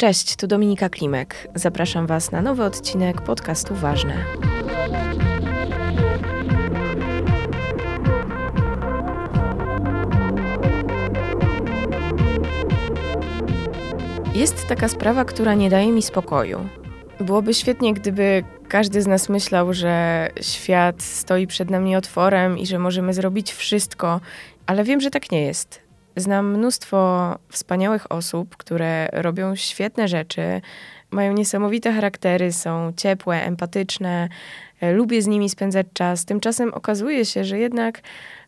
Cześć, tu Dominika Klimek. Zapraszam Was na nowy odcinek podcastu Ważne. Jest taka sprawa, która nie daje mi spokoju. Byłoby świetnie, gdyby każdy z nas myślał, że świat stoi przed nami otworem i że możemy zrobić wszystko, ale wiem, że tak nie jest. Znam mnóstwo wspaniałych osób, które robią świetne rzeczy, mają niesamowite charaktery, są ciepłe, empatyczne, e, lubię z nimi spędzać czas. Tymczasem okazuje się, że jednak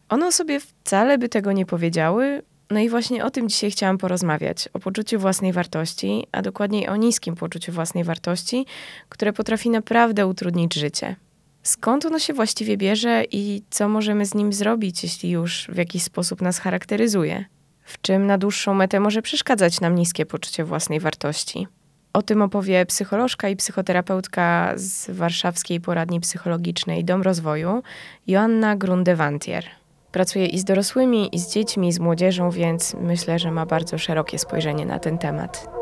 one sobie wcale by tego nie powiedziały. No i właśnie o tym dzisiaj chciałam porozmawiać, o poczuciu własnej wartości, a dokładniej o niskim poczuciu własnej wartości, które potrafi naprawdę utrudnić życie. Skąd ono się właściwie bierze i co możemy z nim zrobić, jeśli już w jakiś sposób nas charakteryzuje? W czym na dłuższą metę może przeszkadzać nam niskie poczucie własnej wartości. O tym opowie psycholożka i psychoterapeutka z warszawskiej poradni psychologicznej Dom Rozwoju, Joanna Grundewantier. Pracuje i z dorosłymi, i z dziećmi, i z młodzieżą, więc myślę, że ma bardzo szerokie spojrzenie na ten temat.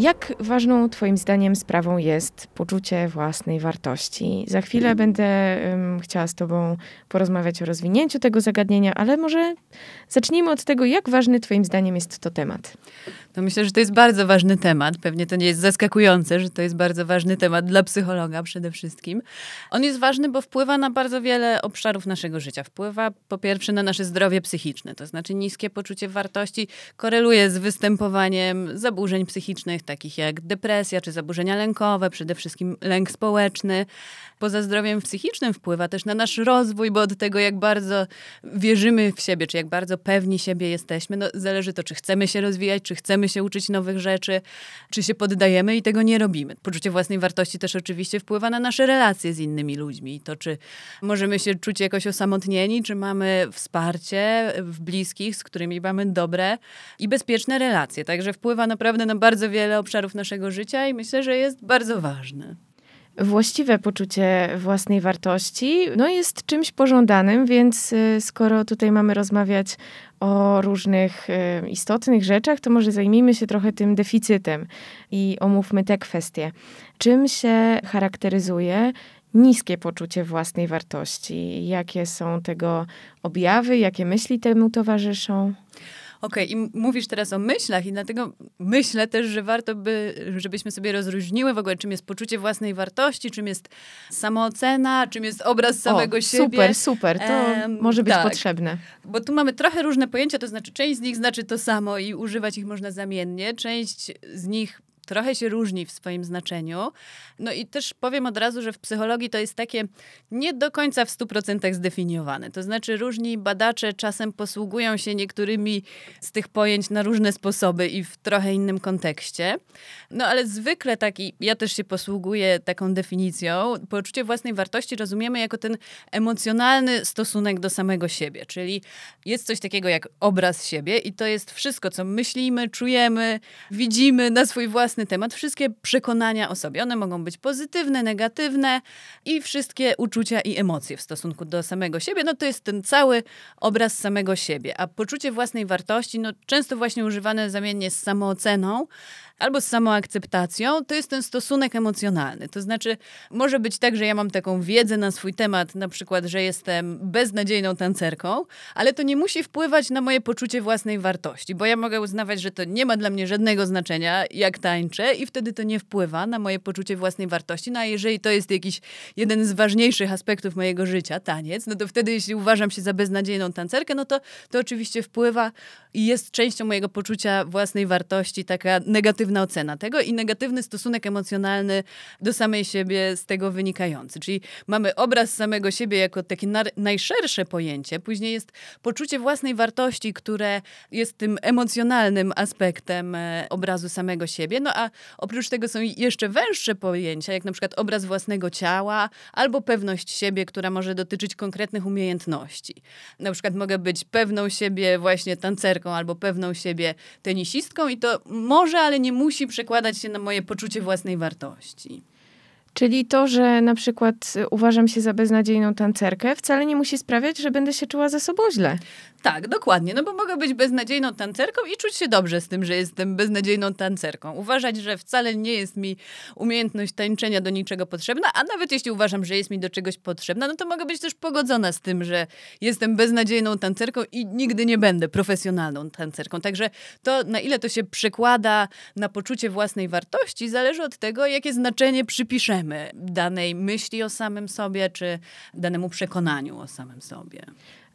Jak ważną Twoim zdaniem sprawą jest poczucie własnej wartości? Za chwilę będę um, chciała z Tobą porozmawiać o rozwinięciu tego zagadnienia, ale może zacznijmy od tego, jak ważny Twoim zdaniem jest to temat. To myślę, że to jest bardzo ważny temat. Pewnie to nie jest zaskakujące, że to jest bardzo ważny temat dla psychologa przede wszystkim. On jest ważny, bo wpływa na bardzo wiele obszarów naszego życia. Wpływa po pierwsze na nasze zdrowie psychiczne, to znaczy niskie poczucie wartości koreluje z występowaniem zaburzeń psychicznych, takich jak depresja czy zaburzenia lękowe, przede wszystkim lęk społeczny. Poza zdrowiem psychicznym wpływa też na nasz rozwój, bo od tego, jak bardzo wierzymy w siebie, czy jak bardzo pewni siebie jesteśmy, no, zależy to, czy chcemy się rozwijać, czy chcemy się uczyć nowych rzeczy, czy się poddajemy i tego nie robimy. Poczucie własnej wartości też oczywiście wpływa na nasze relacje z innymi ludźmi. To, czy możemy się czuć jakoś osamotnieni, czy mamy wsparcie w bliskich, z którymi mamy dobre i bezpieczne relacje. Także wpływa naprawdę na bardzo wiele obszarów naszego życia i myślę, że jest bardzo ważne właściwe poczucie własnej wartości no jest czymś pożądanym, więc y, skoro tutaj mamy rozmawiać o różnych y, istotnych rzeczach, to może zajmijmy się trochę tym deficytem i omówmy te kwestie. Czym się charakteryzuje niskie poczucie własnej wartości? Jakie są tego objawy? Jakie myśli temu towarzyszą? Okej, okay, i mówisz teraz o myślach i dlatego myślę też, że warto by, żebyśmy sobie rozróżniły w ogóle, czym jest poczucie własnej wartości, czym jest samoocena, czym jest obraz samego o, siebie. Super, super, to może być tak. potrzebne. Bo tu mamy trochę różne pojęcia, to znaczy część z nich znaczy to samo i używać ich można zamiennie, część z nich trochę się różni w swoim znaczeniu. No i też powiem od razu, że w psychologii to jest takie nie do końca w 100% zdefiniowane. To znaczy różni badacze czasem posługują się niektórymi z tych pojęć na różne sposoby i w trochę innym kontekście. No ale zwykle taki, ja też się posługuję taką definicją, poczucie własnej wartości rozumiemy jako ten emocjonalny stosunek do samego siebie, czyli jest coś takiego jak obraz siebie i to jest wszystko, co myślimy, czujemy, widzimy na swój własny temat, wszystkie przekonania o sobie. One mogą być pozytywne, negatywne i wszystkie uczucia i emocje w stosunku do samego siebie. No to jest ten cały obraz samego siebie. A poczucie własnej wartości, no często właśnie używane zamiennie z samooceną, albo z samoakceptacją, to jest ten stosunek emocjonalny. To znaczy, może być tak, że ja mam taką wiedzę na swój temat, na przykład, że jestem beznadziejną tancerką, ale to nie musi wpływać na moje poczucie własnej wartości, bo ja mogę uznawać, że to nie ma dla mnie żadnego znaczenia, jak tańczę, i wtedy to nie wpływa na moje poczucie własnej wartości. No a jeżeli to jest jakiś jeden z ważniejszych aspektów mojego życia, taniec, no to wtedy, jeśli uważam się za beznadziejną tancerkę, no to to oczywiście wpływa i jest częścią mojego poczucia własnej wartości, taka negatywna negatywna ocena tego i negatywny stosunek emocjonalny do samej siebie z tego wynikający. Czyli mamy obraz samego siebie jako takie najszersze pojęcie, później jest poczucie własnej wartości, które jest tym emocjonalnym aspektem e, obrazu samego siebie. No a oprócz tego są jeszcze węższe pojęcia, jak na przykład obraz własnego ciała albo pewność siebie, która może dotyczyć konkretnych umiejętności. Na przykład mogę być pewną siebie właśnie tancerką albo pewną siebie tenisistką i to może, ale nie przekładać się na moje poczucie własnej wartości. Czyli to, że na przykład uważam się za beznadziejną tancerkę, wcale nie musi sprawiać, że będę się czuła ze sobą źle. Tak, dokładnie. No bo mogę być beznadziejną tancerką i czuć się dobrze z tym, że jestem beznadziejną tancerką. Uważać, że wcale nie jest mi umiejętność tańczenia do niczego potrzebna, a nawet jeśli uważam, że jest mi do czegoś potrzebna, no to mogę być też pogodzona z tym, że jestem beznadziejną tancerką i nigdy nie będę profesjonalną tancerką. Także to, na ile to się przekłada na poczucie własnej wartości, zależy od tego, jakie znaczenie przypiszemy danej myśli o samym sobie, czy danemu przekonaniu o samym sobie.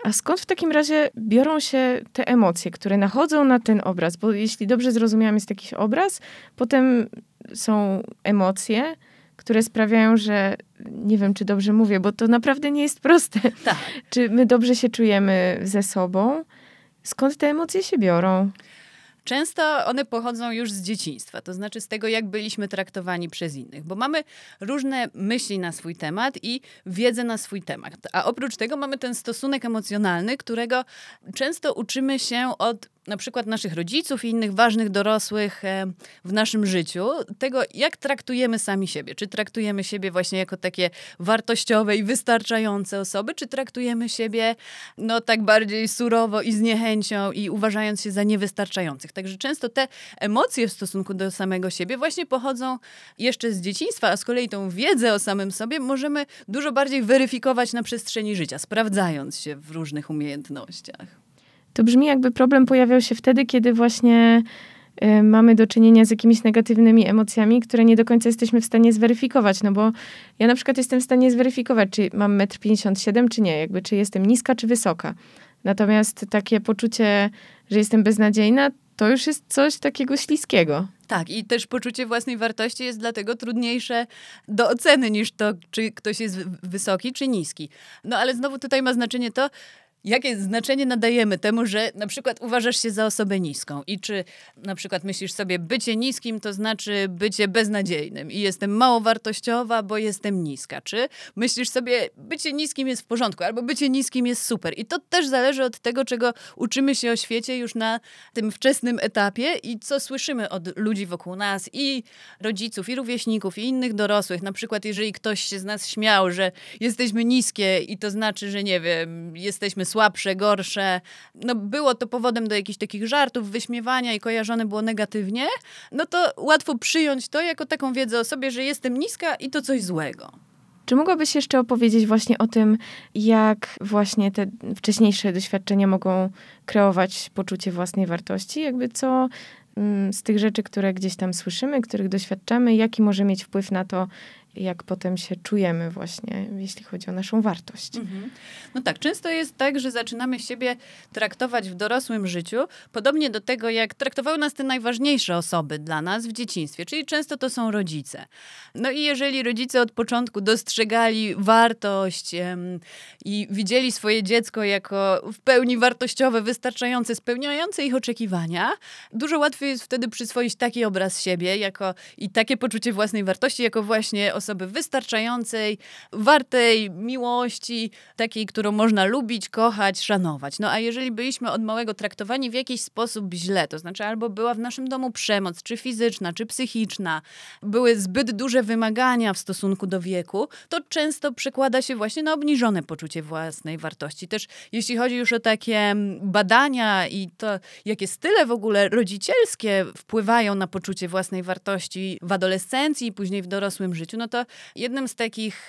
A skąd w takim razie biorą się te emocje, które nachodzą na ten obraz? Bo jeśli dobrze zrozumiałam, jest jakiś obraz, potem są emocje, które sprawiają, że nie wiem, czy dobrze mówię, bo to naprawdę nie jest proste. Tak. Czy my dobrze się czujemy ze sobą? Skąd te emocje się biorą? Często one pochodzą już z dzieciństwa, to znaczy z tego, jak byliśmy traktowani przez innych, bo mamy różne myśli na swój temat i wiedzę na swój temat. A oprócz tego mamy ten stosunek emocjonalny, którego często uczymy się od na przykład naszych rodziców i innych ważnych dorosłych e, w naszym życiu, tego jak traktujemy sami siebie. Czy traktujemy siebie właśnie jako takie wartościowe i wystarczające osoby, czy traktujemy siebie no tak bardziej surowo i z niechęcią i uważając się za niewystarczających. Także często te emocje w stosunku do samego siebie właśnie pochodzą jeszcze z dzieciństwa, a z kolei tą wiedzę o samym sobie możemy dużo bardziej weryfikować na przestrzeni życia, sprawdzając się w różnych umiejętnościach. To brzmi jakby problem pojawiał się wtedy, kiedy właśnie y, mamy do czynienia z jakimiś negatywnymi emocjami, które nie do końca jesteśmy w stanie zweryfikować. No bo ja na przykład jestem w stanie zweryfikować, czy mam 1,57 m, czy nie, jakby czy jestem niska, czy wysoka. Natomiast takie poczucie, że jestem beznadziejna, to już jest coś takiego śliskiego. Tak, i też poczucie własnej wartości jest dlatego trudniejsze do oceny niż to, czy ktoś jest wysoki, czy niski. No ale znowu tutaj ma znaczenie to, jakie znaczenie nadajemy temu, że na przykład uważasz się za osobę niską i czy na przykład myślisz sobie, bycie niskim to znaczy bycie beznadziejnym i jestem mało wartościowa, bo jestem niska, czy myślisz sobie, bycie niskim jest w porządku albo bycie niskim jest super. I to też zależy od tego, czego uczymy się o świecie już na tym wczesnym etapie i co słyszymy od ludzi wokół nas i rodziców, i rówieśników, i innych dorosłych. Na przykład, jeżeli ktoś się z nas śmiał, że jesteśmy niskie i to znaczy, że nie wiem, jesteśmy słabsze, gorsze. No było to powodem do jakichś takich żartów, wyśmiewania i kojarzone było negatywnie, no to łatwo przyjąć to jako taką wiedzę o sobie, że jestem niska i to coś złego. Czy mogłabyś jeszcze opowiedzieć właśnie o tym, jak właśnie te wcześniejsze doświadczenia mogą kreować poczucie własnej wartości? Jakby co mm, z tych rzeczy, które gdzieś tam słyszymy, których doświadczamy, jaki może mieć wpływ na to, jak potem się czujemy właśnie, jeśli chodzi o naszą wartość. Mhm. No tak, często jest tak, że zaczynamy siebie traktować w dorosłym życiu podobnie do tego, jak traktowały nas te najważniejsze osoby dla nas w dzieciństwie, czyli często to są rodzice. No i jeżeli rodzice od początku dostrzegali wartość em, i widzieli swoje dziecko jako w pełni wartościowe, wystarczające, spełniające ich oczekiwania, dużo łatwiej jest wtedy przyswoić taki obraz siebie jako i takie poczucie własnej wartości, jako właśnie osoby osoby wystarczającej, wartej miłości, takiej, którą można lubić, kochać, szanować. No a jeżeli byliśmy od małego traktowani w jakiś sposób źle, to znaczy albo była w naszym domu przemoc, czy fizyczna, czy psychiczna, były zbyt duże wymagania w stosunku do wieku, to często przekłada się właśnie na obniżone poczucie własnej wartości. Też jeśli chodzi już o takie badania i to, jakie style w ogóle rodzicielskie wpływają na poczucie własnej wartości w adolescencji i później w dorosłym życiu, no to to jednym z takich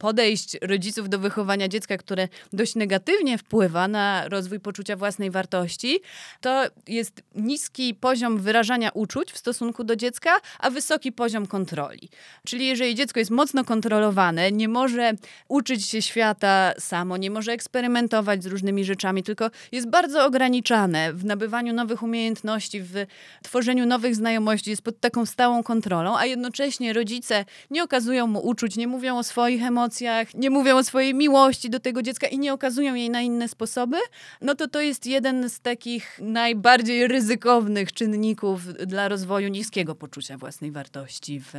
podejść rodziców do wychowania dziecka, które dość negatywnie wpływa na rozwój poczucia własnej wartości, to jest niski poziom wyrażania uczuć w stosunku do dziecka, a wysoki poziom kontroli. Czyli jeżeli dziecko jest mocno kontrolowane, nie może uczyć się świata samo, nie może eksperymentować z różnymi rzeczami, tylko jest bardzo ograniczane w nabywaniu nowych umiejętności, w tworzeniu nowych znajomości, jest pod taką stałą kontrolą, a jednocześnie rodzice nie okazują mu uczuć, nie mówią o swoich emocjach, emocjach, nie mówią o swojej miłości do tego dziecka i nie okazują jej na inne sposoby, no to to jest jeden z takich najbardziej ryzykownych czynników dla rozwoju niskiego poczucia własnej wartości w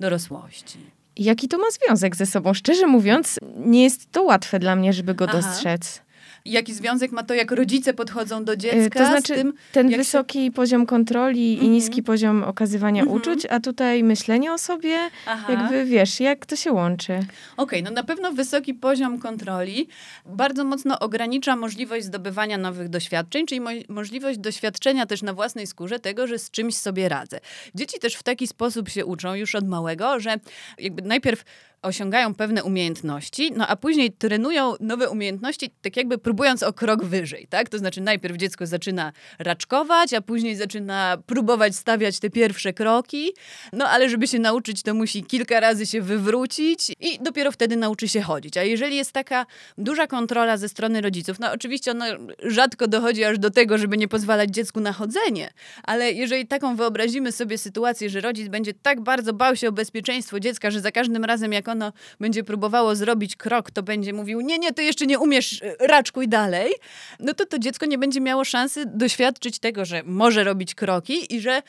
dorosłości. Jaki to ma związek ze sobą? Szczerze mówiąc, nie jest to łatwe dla mnie, żeby go Aha. dostrzec. Jaki związek ma to, jak rodzice podchodzą do Y, dziecka To znaczy tym, ten jak się- wysoki poziom kontroli i Mhm. niski poziom okazywania Mhm. uczuć, a tutaj myślenie o sobie, Aha. jakby wiesz, jak to się łączy. Okej, no na pewno wysoki poziom kontroli bardzo mocno ogranicza możliwość zdobywania nowych doświadczeń, czyli mo możliwość doświadczenia też na własnej skórze tego, że z czymś sobie radzę. Dzieci też w taki sposób się uczą już od małego, że jakby najpierw osiągają pewne umiejętności, no a później trenują nowe umiejętności, tak jakby próbując o krok wyżej, tak? To znaczy najpierw dziecko zaczyna raczkować, a później zaczyna próbować stawiać te pierwsze kroki, no ale żeby się nauczyć, to musi kilka razy się wywrócić i dopiero wtedy nauczy się chodzić. A jeżeli jest taka duża kontrola ze strony rodziców, no oczywiście ona rzadko dochodzi aż do tego, żeby nie pozwalać dziecku na chodzenie, ale jeżeli taką wyobrazimy sobie sytuację, że rodzic będzie tak bardzo bał się o bezpieczeństwo dziecka, że za każdym razem jak ono będzie próbowało zrobić krok, to będzie mówił, nie, nie, ty jeszcze nie umiesz, y, raczkuj dalej, no to to dziecko nie będzie miało szansy doświadczyć tego, że może robić kroki i że,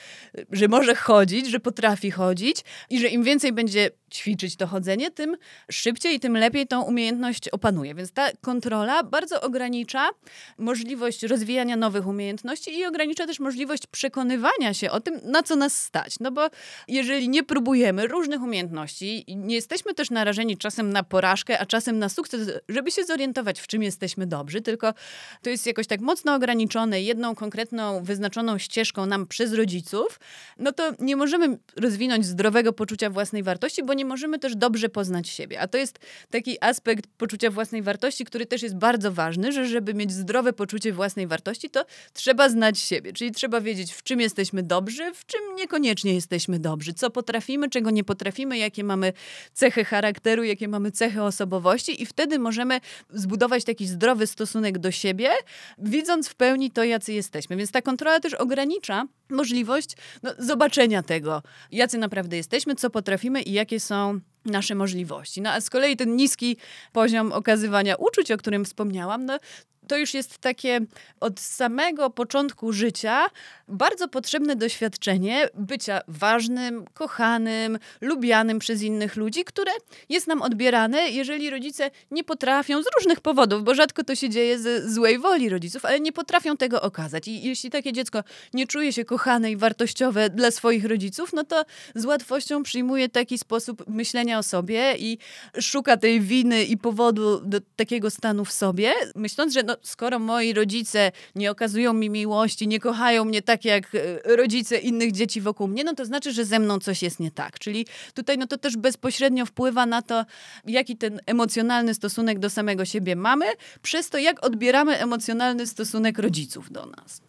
że może chodzić, że potrafi chodzić i że im więcej będzie ćwiczyć to chodzenie, tym szybciej i tym lepiej tą umiejętność opanuje. Więc ta kontrola bardzo ogranicza możliwość rozwijania nowych umiejętności i ogranicza też możliwość przekonywania się o tym, na co nas stać. No bo jeżeli nie próbujemy różnych umiejętności nie jesteśmy też narażeni czasem na porażkę, a czasem na sukces, żeby się zorientować, w czym jesteśmy dobrzy, tylko to jest jakoś tak mocno ograniczone. Jedną konkretną, wyznaczoną ścieżką nam przez rodziców, no to nie możemy rozwinąć zdrowego poczucia własnej wartości, bo nie możemy też dobrze poznać siebie. A to jest taki aspekt poczucia własnej wartości, który też jest bardzo ważny, że żeby mieć zdrowe poczucie własnej wartości, to trzeba znać siebie, czyli trzeba wiedzieć, w czym jesteśmy dobrzy, w czym niekoniecznie jesteśmy dobrzy, co potrafimy, czego nie potrafimy, jakie mamy cechy charakteru, jakie mamy cechy osobowości i wtedy możemy zbudować taki zdrowy stosunek do siebie, widząc w pełni to, jacy jesteśmy. Więc ta kontrola też ogranicza możliwość no, zobaczenia tego, jacy naprawdę jesteśmy, co potrafimy i jakie są nasze możliwości. No a z kolei ten niski poziom okazywania uczuć, o którym wspomniałam, no, to już jest takie od samego początku życia bardzo potrzebne doświadczenie bycia ważnym, kochanym, lubianym przez innych ludzi, które jest nam odbierane, jeżeli rodzice nie potrafią z różnych powodów, bo rzadko to się dzieje z złej woli rodziców, ale nie potrafią tego okazać. I jeśli takie dziecko nie czuje się kochane i wartościowe dla swoich rodziców, no to z łatwością przyjmuje taki sposób myślenia o sobie i szuka tej winy i powodu do takiego stanu w sobie, myśląc, że no, skoro moi rodzice nie okazują mi miłości, nie kochają mnie tak jak e, rodzice innych dzieci wokół mnie, no to znaczy, że ze mną coś jest nie tak. Czyli tutaj no to też bezpośrednio wpływa na to, jaki ten emocjonalny stosunek do samego siebie mamy, przez to, jak odbieramy emocjonalny stosunek rodziców do nas.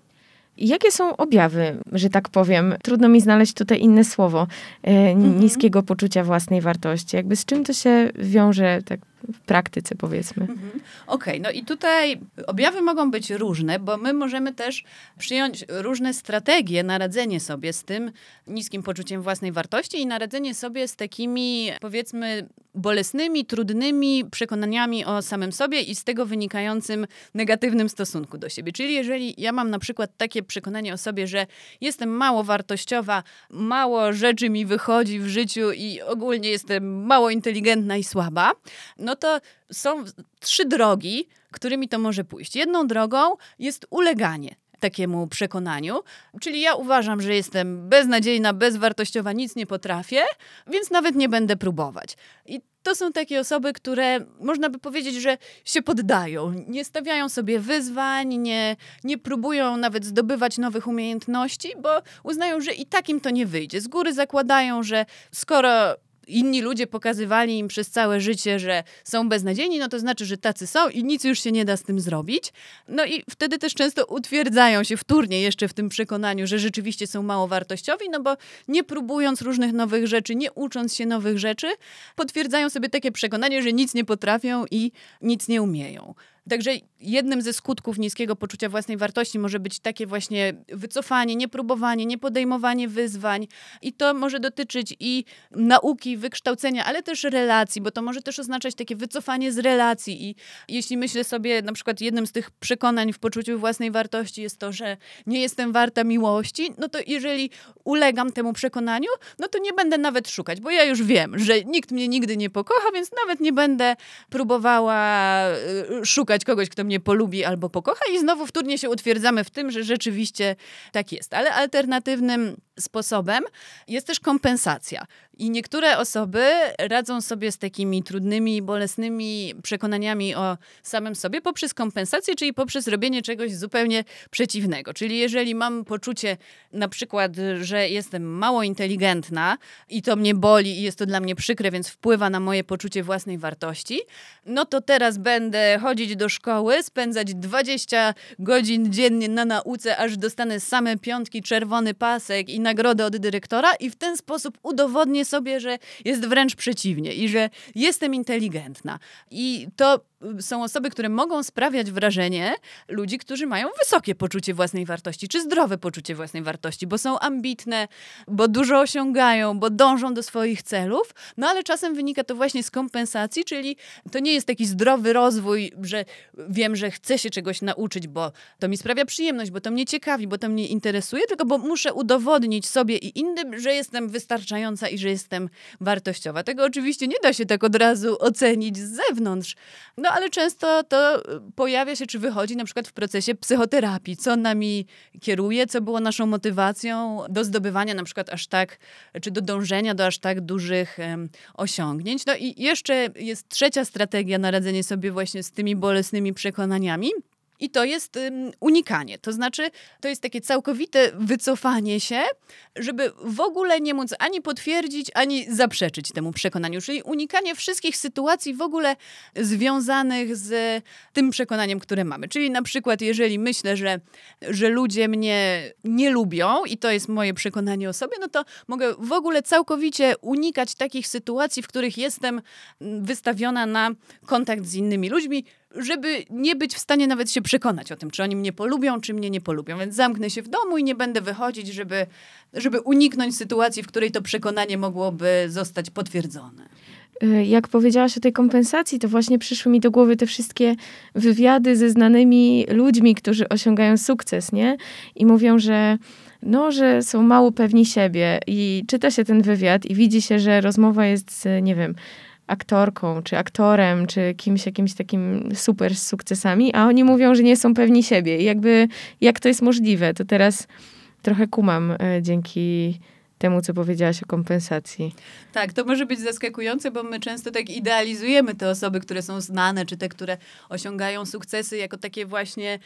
Jakie są objawy, że tak powiem? Trudno mi znaleźć tutaj inne słowo e, Mhm. niskiego poczucia własnej wartości. Jakby z czym to się wiąże tak w praktyce, powiedzmy? Mhm. Okej, no i tutaj objawy mogą być różne, bo my możemy też przyjąć różne strategie na radzenie sobie z tym niskim poczuciem własnej wartości i na radzenie sobie z takimi, powiedzmy, bolesnymi, trudnymi przekonaniami o samym sobie i z tego wynikającym negatywnym stosunku do siebie. Czyli jeżeli ja mam na przykład takie przekonanie o sobie, że jestem mało wartościowa, mało rzeczy mi wychodzi w życiu i ogólnie jestem mało inteligentna i słaba, no to są trzy drogi, którymi to może pójść. Jedną drogą jest uleganie takiemu przekonaniu, czyli ja uważam, że jestem beznadziejna, bezwartościowa, nic nie potrafię, więc nawet nie będę próbować. I to są takie osoby, które można by powiedzieć, że się poddają, nie stawiają sobie wyzwań, nie, nie próbują nawet zdobywać nowych umiejętności, bo uznają, że i tak im to nie wyjdzie. Z góry zakładają, że skoro inni ludzie pokazywali im przez całe życie, że są beznadziejni, no to znaczy, że tacy są i nic już się nie da z tym zrobić. No i wtedy też często utwierdzają się wtórnie jeszcze w tym przekonaniu, że rzeczywiście są mało wartościowi, no bo nie próbując różnych nowych rzeczy, nie ucząc się nowych rzeczy, potwierdzają sobie takie przekonanie, że nic nie potrafią i nic nie umieją. Także jednym ze skutków niskiego poczucia własnej wartości może być takie właśnie wycofanie, niepróbowanie, niepodejmowanie wyzwań. I to może dotyczyć i nauki, wykształcenia, ale też relacji, bo to może też oznaczać takie wycofanie z relacji. I jeśli myślę sobie, na przykład jednym z tych przekonań w poczuciu własnej wartości jest to, że nie jestem warta miłości, no to jeżeli ulegam temu przekonaniu, no to nie będę nawet szukać, bo ja już wiem, że nikt mnie nigdy nie pokocha, więc nawet nie będę próbowała y, szukać szukać kogoś, kto mnie polubi albo pokocha i znowu wtórnie się utwierdzamy w tym, że rzeczywiście tak jest. Ale alternatywnym sposobem jest też kompensacja. I niektóre osoby radzą sobie z takimi trudnymi, bolesnymi przekonaniami o samym sobie poprzez kompensację, czyli poprzez robienie czegoś zupełnie przeciwnego. Czyli jeżeli mam poczucie na przykład, że jestem mało inteligentna i to mnie boli i jest to dla mnie przykre, więc wpływa na moje poczucie własnej wartości, no to teraz będę chodzić do szkoły, spędzać 20 godzin dziennie na nauce, aż dostanę same piątki, czerwony pasek i nagrodę od dyrektora i w ten sposób udowodnię sobie, że jest wręcz przeciwnie i że jestem inteligentna. I to są osoby, które mogą sprawiać wrażenie ludzi, którzy mają wysokie poczucie własnej wartości, czy zdrowe poczucie własnej wartości, bo są ambitne, bo dużo osiągają, bo dążą do swoich celów, no ale czasem wynika to właśnie z kompensacji, czyli to nie jest taki zdrowy rozwój, że wiem, że chcę się czegoś nauczyć, bo to mi sprawia przyjemność, bo to mnie ciekawi, bo to mnie interesuje, tylko bo muszę udowodnić sobie i innym, że jestem wystarczająca i że jestem wartościowa. Tego oczywiście nie da się tak od razu ocenić z zewnątrz. No ale często to pojawia się, czy wychodzi na przykład w procesie psychoterapii, co nami kieruje, co było naszą motywacją do zdobywania na przykład aż tak, czy do dążenia do aż tak dużych um, osiągnięć. No i jeszcze jest trzecia strategia na radzenie sobie właśnie z tymi bolesnymi przekonaniami. I to jest um, unikanie. To znaczy, to jest takie całkowite wycofanie się, żeby w ogóle nie móc ani potwierdzić, ani zaprzeczyć temu przekonaniu. Czyli unikanie wszystkich sytuacji w ogóle związanych z tym przekonaniem, które mamy. Czyli na przykład, jeżeli myślę, że, że ludzie mnie nie lubią i to jest moje przekonanie o sobie, no to mogę w ogóle całkowicie unikać takich sytuacji, w których jestem wystawiona na kontakt z innymi ludźmi żeby nie być w stanie nawet się przekonać o tym, czy oni mnie polubią, czy mnie nie polubią. Więc zamknę się w domu i nie będę wychodzić, żeby, żeby uniknąć sytuacji, w której to przekonanie mogłoby zostać potwierdzone. Y, jak powiedziałaś o tej kompensacji, to właśnie przyszły mi do głowy te wszystkie wywiady ze znanymi ludźmi, którzy osiągają sukces, nie? I mówią, że no, że są mało pewni siebie i czyta się ten wywiad i widzi się, że rozmowa jest nie wiem, aktorką, czy aktorem, czy kimś jakimś takim super z sukcesami, a oni mówią, że nie są pewni siebie. I jakby, jak to jest możliwe? To teraz trochę kumam e, dzięki temu, co powiedziałaś o kompensacji. Tak, to może być zaskakujące, bo my często tak idealizujemy te osoby, które są znane, czy te, które osiągają sukcesy, jako takie właśnie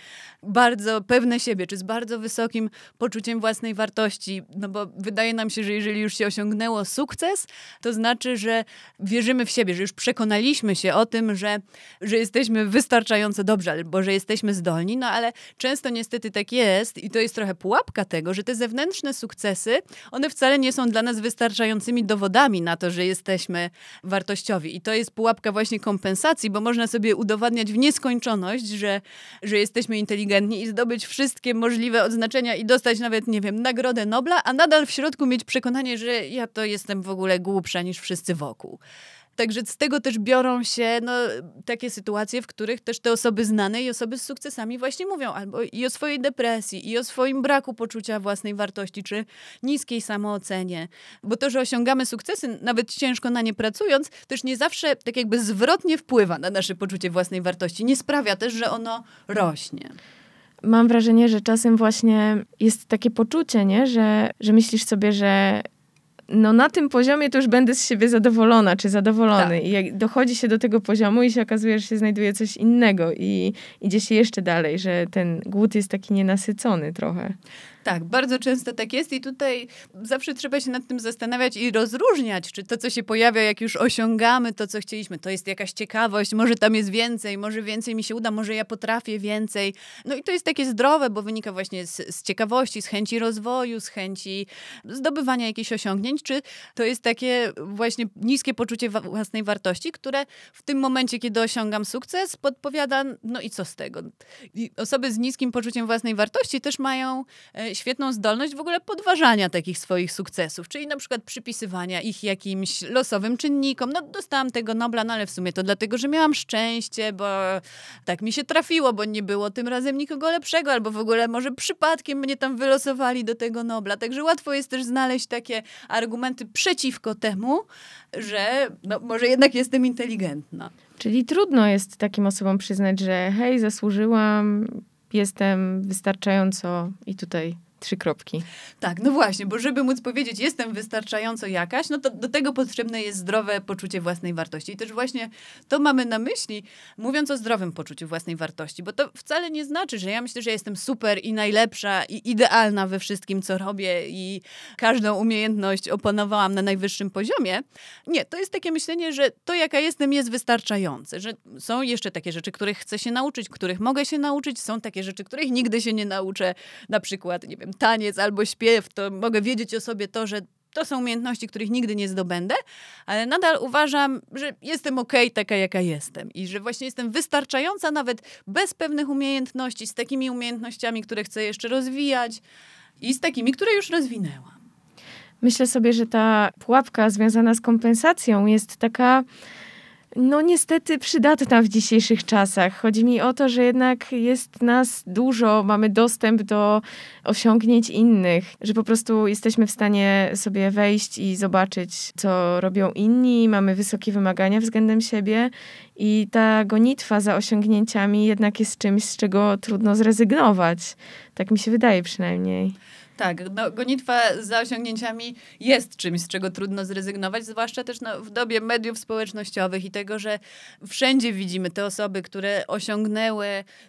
bardzo pewne siebie, czy z bardzo wysokim poczuciem własnej wartości. No bo wydaje nam się, że jeżeli już się osiągnęło sukces, to znaczy, że wierzymy w siebie, że już przekonaliśmy się o tym, że, że jesteśmy wystarczająco dobrze, albo że jesteśmy zdolni, no ale często niestety tak jest i to jest trochę pułapka tego, że te zewnętrzne sukcesy, one wcale nie są dla nas wystarczającymi dowodami na to, że jesteśmy wartościowi. I to jest pułapka właśnie kompensacji, bo można sobie udowadniać w nieskończoność, że, że jesteśmy inteligentni i zdobyć wszystkie możliwe odznaczenia i dostać nawet, nie wiem, Nagrodę Nobla, a nadal w środku mieć przekonanie, że ja to jestem w ogóle głupsza niż wszyscy wokół. Także z tego też biorą się no, takie sytuacje, w których też te osoby znane i osoby z sukcesami właśnie mówią albo i o swojej depresji, i o swoim braku poczucia własnej wartości, czy niskiej samoocenie. Bo to, że osiągamy sukcesy, nawet ciężko na nie pracując, też nie zawsze tak jakby zwrotnie wpływa na nasze poczucie własnej wartości. Nie sprawia też, że ono rośnie mam wrażenie, że czasem właśnie jest takie poczucie, nie? Że, że myślisz sobie, że no na tym poziomie to już będę z siebie zadowolona, czy zadowolony. Tak. I jak dochodzi się do tego poziomu i się okazuje, że się znajduje coś innego i idzie się jeszcze dalej, że ten głód jest taki nienasycony trochę. Tak, bardzo często tak jest i tutaj zawsze trzeba się nad tym zastanawiać i rozróżniać, czy to, co się pojawia, jak już osiągamy to, co chcieliśmy, to jest jakaś ciekawość, może tam jest więcej, może więcej mi się uda, może ja potrafię więcej. No i to jest takie zdrowe, bo wynika właśnie z, z ciekawości, z chęci rozwoju, z chęci zdobywania jakichś osiągnięć, czy to jest takie właśnie niskie poczucie własnej wartości, które w tym momencie, kiedy osiągam sukces, podpowiada, no i co z tego? I osoby z niskim poczuciem własnej wartości też mają e, świetną zdolność w ogóle podważania takich swoich sukcesów, czyli na przykład przypisywania ich jakimś losowym czynnikom. No dostałam tego Nobla, no ale w sumie to dlatego, że miałam szczęście, bo tak mi się trafiło, bo nie było tym razem nikogo lepszego, albo w ogóle może przypadkiem mnie tam wylosowali do tego Nobla. Także łatwo jest też znaleźć takie argumenty przeciwko temu, że no, może jednak jestem inteligentna. Czyli trudno jest takim osobom przyznać, że hej, zasłużyłam, jestem wystarczająco i tutaj trzy kropki. Tak, no właśnie, bo żeby móc powiedzieć, jestem wystarczająco jakaś, no to do tego potrzebne jest zdrowe poczucie własnej wartości. I też właśnie to mamy na myśli, mówiąc o zdrowym poczuciu własnej wartości, bo to wcale nie znaczy, że ja myślę, że jestem super i najlepsza i idealna we wszystkim, co robię i każdą umiejętność opanowałam na najwyższym poziomie. Nie, to jest takie myślenie, że to, jaka jestem, jest wystarczające, że są jeszcze takie rzeczy, których chcę się nauczyć, których mogę się nauczyć, są takie rzeczy, których nigdy się nie nauczę, na przykład, nie wiem, taniec albo śpiew, to mogę wiedzieć o sobie to, że to są umiejętności, których nigdy nie zdobędę, ale nadal uważam, że jestem okej okay, taka, jaka jestem i że właśnie jestem wystarczająca nawet bez pewnych umiejętności, z takimi umiejętnościami, które chcę jeszcze rozwijać i z takimi, które już rozwinęłam. Myślę sobie, że ta pułapka związana z kompensacją jest taka no niestety przydatna w dzisiejszych czasach. Chodzi mi o to, że jednak jest nas dużo, mamy dostęp do osiągnięć innych, że po prostu jesteśmy w stanie sobie wejść i zobaczyć, co robią inni, mamy wysokie wymagania względem siebie i ta gonitwa za osiągnięciami jednak jest czymś, z czego trudno zrezygnować. Tak mi się wydaje przynajmniej. Tak, no, gonitwa za osiągnięciami jest czymś, z czego trudno zrezygnować, zwłaszcza też no, w dobie mediów społecznościowych i tego, że wszędzie widzimy te osoby, które osiągnęły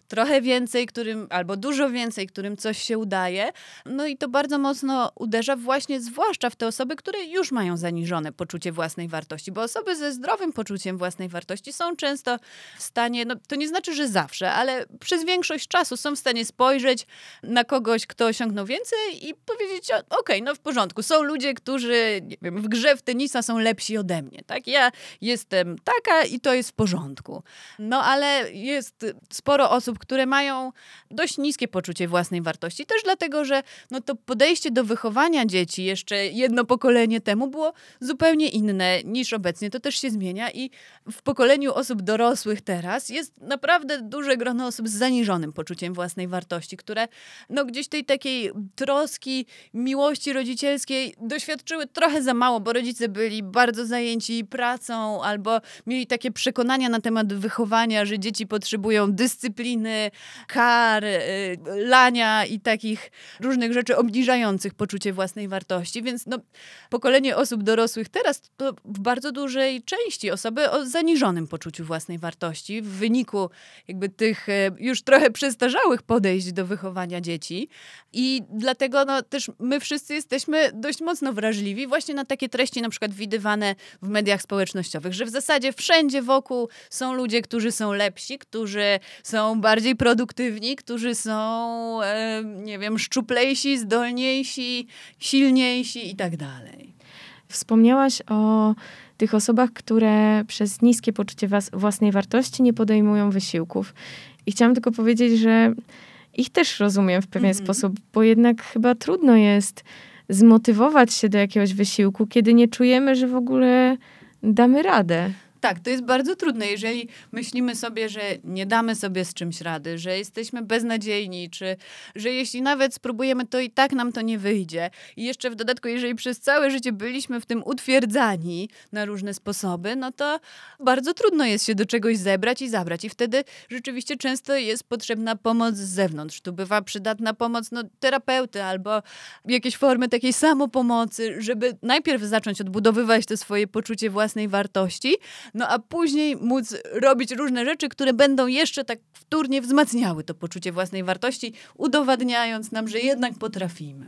trochę więcej, którym, albo dużo więcej, którym coś się udaje. No i to bardzo mocno uderza właśnie zwłaszcza w te osoby, które już mają zaniżone poczucie własnej wartości, bo osoby ze zdrowym poczuciem własnej wartości są często w stanie, no to nie znaczy, że zawsze, ale przez większość czasu są w stanie spojrzeć na kogoś, kto osiągnął więcej i powiedzieć, okej, okay, no w porządku, są ludzie, którzy wiem, w grze w tenisa są lepsi ode mnie, tak? Ja jestem taka i to jest w porządku. No ale jest sporo osób, które mają dość niskie poczucie własnej wartości, też dlatego, że no to podejście do wychowania dzieci jeszcze jedno pokolenie temu było zupełnie inne niż obecnie. To też się zmienia i w pokoleniu osób dorosłych teraz jest naprawdę duże grono osób z zaniżonym poczuciem własnej wartości, które no gdzieś tej takiej troski troski, miłości rodzicielskiej doświadczyły trochę za mało, bo rodzice byli bardzo zajęci pracą albo mieli takie przekonania na temat wychowania, że dzieci potrzebują dyscypliny, kar, y, lania i takich różnych rzeczy obniżających poczucie własnej wartości. Więc no, pokolenie osób dorosłych teraz to w bardzo dużej części osoby o zaniżonym poczuciu własnej wartości w wyniku jakby tych y, już trochę przestarzałych podejść do wychowania dzieci. I dlatego no, też my wszyscy jesteśmy dość mocno wrażliwi właśnie na takie treści na przykład widywane w mediach społecznościowych, że w zasadzie wszędzie wokół są ludzie, którzy są lepsi, którzy są bardziej produktywni, którzy są, e, nie wiem, szczuplejsi, zdolniejsi, silniejsi i tak dalej. Wspomniałaś o tych osobach, które przez niskie poczucie własnej wartości nie podejmują wysiłków. I chciałam tylko powiedzieć, że ich też rozumiem w pewien mm -hmm. sposób, bo jednak chyba trudno jest zmotywować się do jakiegoś wysiłku, kiedy nie czujemy, że w ogóle damy radę. Tak, to jest bardzo trudne, jeżeli myślimy sobie, że nie damy sobie z czymś rady, że jesteśmy beznadziejni, czy że jeśli nawet spróbujemy, to i tak nam to nie wyjdzie. I jeszcze w dodatku, jeżeli przez całe życie byliśmy w tym utwierdzani na różne sposoby, no to bardzo trudno jest się do czegoś zebrać i zabrać. I wtedy rzeczywiście często jest potrzebna pomoc z zewnątrz. Tu bywa przydatna pomoc no, terapeuty albo jakieś formy takiej samopomocy, żeby najpierw zacząć odbudowywać to swoje poczucie własnej wartości, no a później móc robić różne rzeczy, które będą jeszcze tak wtórnie wzmacniały to poczucie własnej wartości, udowadniając nam, że jednak potrafimy.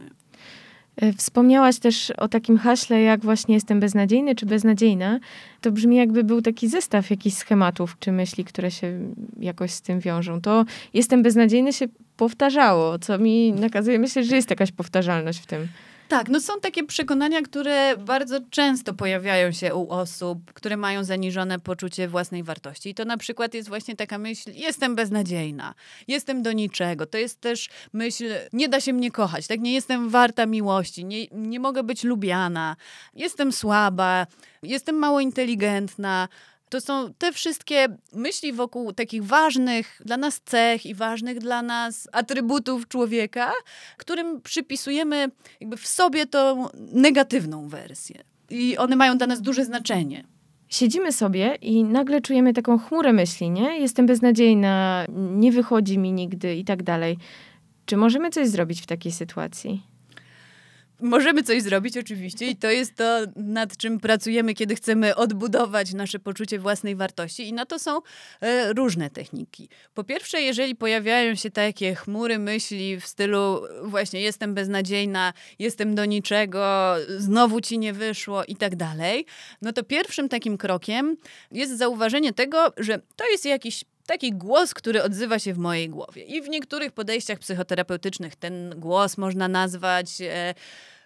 E, wspomniałaś też o takim haśle, jak właśnie jestem beznadziejny czy beznadziejna. To brzmi jakby był taki zestaw jakichś schematów czy myśli, które się jakoś z tym wiążą. To jestem beznadziejny się powtarzało, co mi nakazuje myśleć, że jest jakaś powtarzalność w tym. Tak, no są takie przekonania, które bardzo często pojawiają się u osób, które mają zaniżone poczucie własnej wartości. I to na przykład jest właśnie taka myśl, jestem beznadziejna, jestem do niczego. To jest też myśl, nie da się mnie kochać, tak? Nie jestem warta miłości, nie, nie mogę być lubiana, jestem słaba, jestem mało inteligentna. To są te wszystkie myśli wokół takich ważnych dla nas cech i ważnych dla nas atrybutów człowieka, którym przypisujemy jakby w sobie tą negatywną wersję. I one mają dla nas duże znaczenie. Siedzimy sobie i nagle czujemy taką chmurę myśli, nie? Jestem beznadziejna, nie wychodzi mi nigdy i tak dalej. Czy możemy coś zrobić w takiej sytuacji? Możemy coś zrobić oczywiście i to jest to, nad czym pracujemy, kiedy chcemy odbudować nasze poczucie własnej wartości i na to są e, różne techniki. Po pierwsze, jeżeli pojawiają się takie chmury myśli w stylu właśnie jestem beznadziejna, jestem do niczego, znowu ci nie wyszło i tak dalej, no to pierwszym takim krokiem jest zauważenie tego, że to jest jakiś taki głos, który odzywa się w mojej głowie. I w niektórych podejściach psychoterapeutycznych ten głos można nazwać e,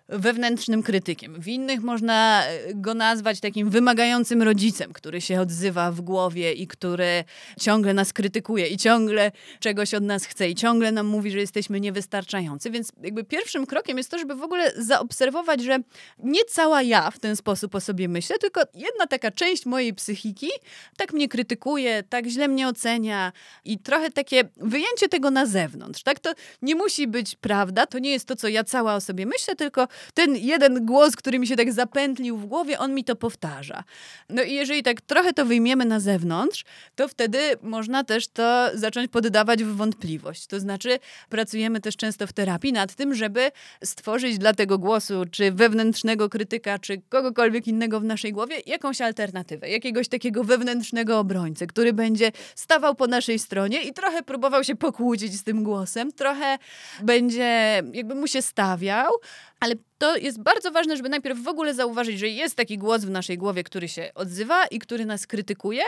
wewnętrznym krytykiem. W innych można e, go nazwać takim wymagającym rodzicem, który się odzywa w głowie i który ciągle nas krytykuje i ciągle czegoś od nas chce i ciągle nam mówi, że jesteśmy niewystarczający. Więc jakby pierwszym krokiem jest to, żeby w ogóle zaobserwować, że nie cała ja w ten sposób o sobie myślę, tylko jedna taka część mojej psychiki tak mnie krytykuje, tak źle mnie ocenia i trochę takie wyjęcie tego na zewnątrz. Tak? To nie musi być prawda, to nie jest to, co ja cała o sobie myślę, tylko ten jeden głos, który mi się tak zapętlił w głowie, on mi to powtarza. No i jeżeli tak trochę to wyjmiemy na zewnątrz, to wtedy można też to zacząć poddawać w wątpliwość. To znaczy, pracujemy też często w terapii nad tym, żeby stworzyć dla tego głosu, czy wewnętrznego krytyka, czy kogokolwiek innego w naszej głowie, jakąś alternatywę, jakiegoś takiego wewnętrznego obrońcę, który będzie stawał po naszej stronie i trochę próbował się pokłócić z tym głosem, trochę będzie, jakby mu się stawiał, ale to jest bardzo ważne, żeby najpierw w ogóle zauważyć, że jest taki głos w naszej głowie, który się odzywa i który nas krytykuje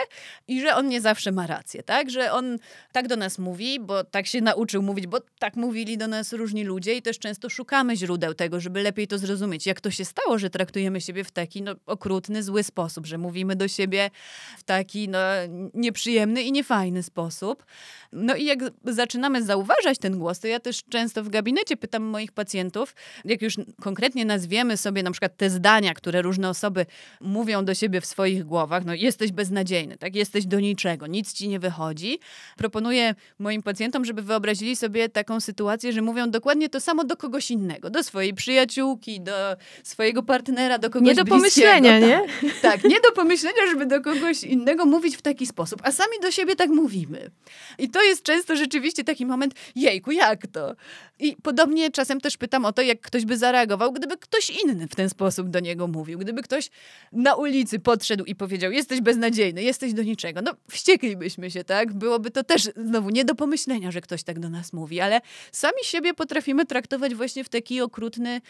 i że on nie zawsze ma rację, tak? Że on tak do nas mówi, bo tak się nauczył mówić, bo tak mówili do nas różni ludzie i też często szukamy źródeł tego, żeby lepiej to zrozumieć. Jak to się stało, że traktujemy siebie w taki no, okrutny, zły sposób, że mówimy do siebie w taki no, nieprzyjemny i niefajny sposób. No i jak zaczynamy zauważać ten głos, to ja też często w gabinecie pytam moich pacjentów, jak już konkretnie nazwiemy sobie na przykład te zdania, które różne osoby mówią do siebie w swoich głowach, no jesteś beznadziejny, tak, jesteś do niczego, nic ci nie wychodzi. Proponuję moim pacjentom, żeby wyobrazili sobie taką sytuację, że mówią dokładnie to samo do kogoś innego, do swojej przyjaciółki, do swojego partnera, do kogoś Nie do pomyślenia, nie? Tak, tak, nie do pomyślenia, żeby do kogoś innego mówić w taki sposób, a sami do siebie tak mówimy. I to jest często rzeczywiście taki moment, jejku, jak to? I podobnie czasem też pytam o to, jak ktoś by zareagował, gdyby ktoś inny w ten sposób do niego mówił. Gdyby ktoś na ulicy podszedł i powiedział, jesteś beznadziejny, jesteś do niczego. No, wścieklibyśmy się, tak? Byłoby to też znowu nie do pomyślenia, że ktoś tak do nas mówi, ale sami siebie potrafimy traktować właśnie w taki okrutny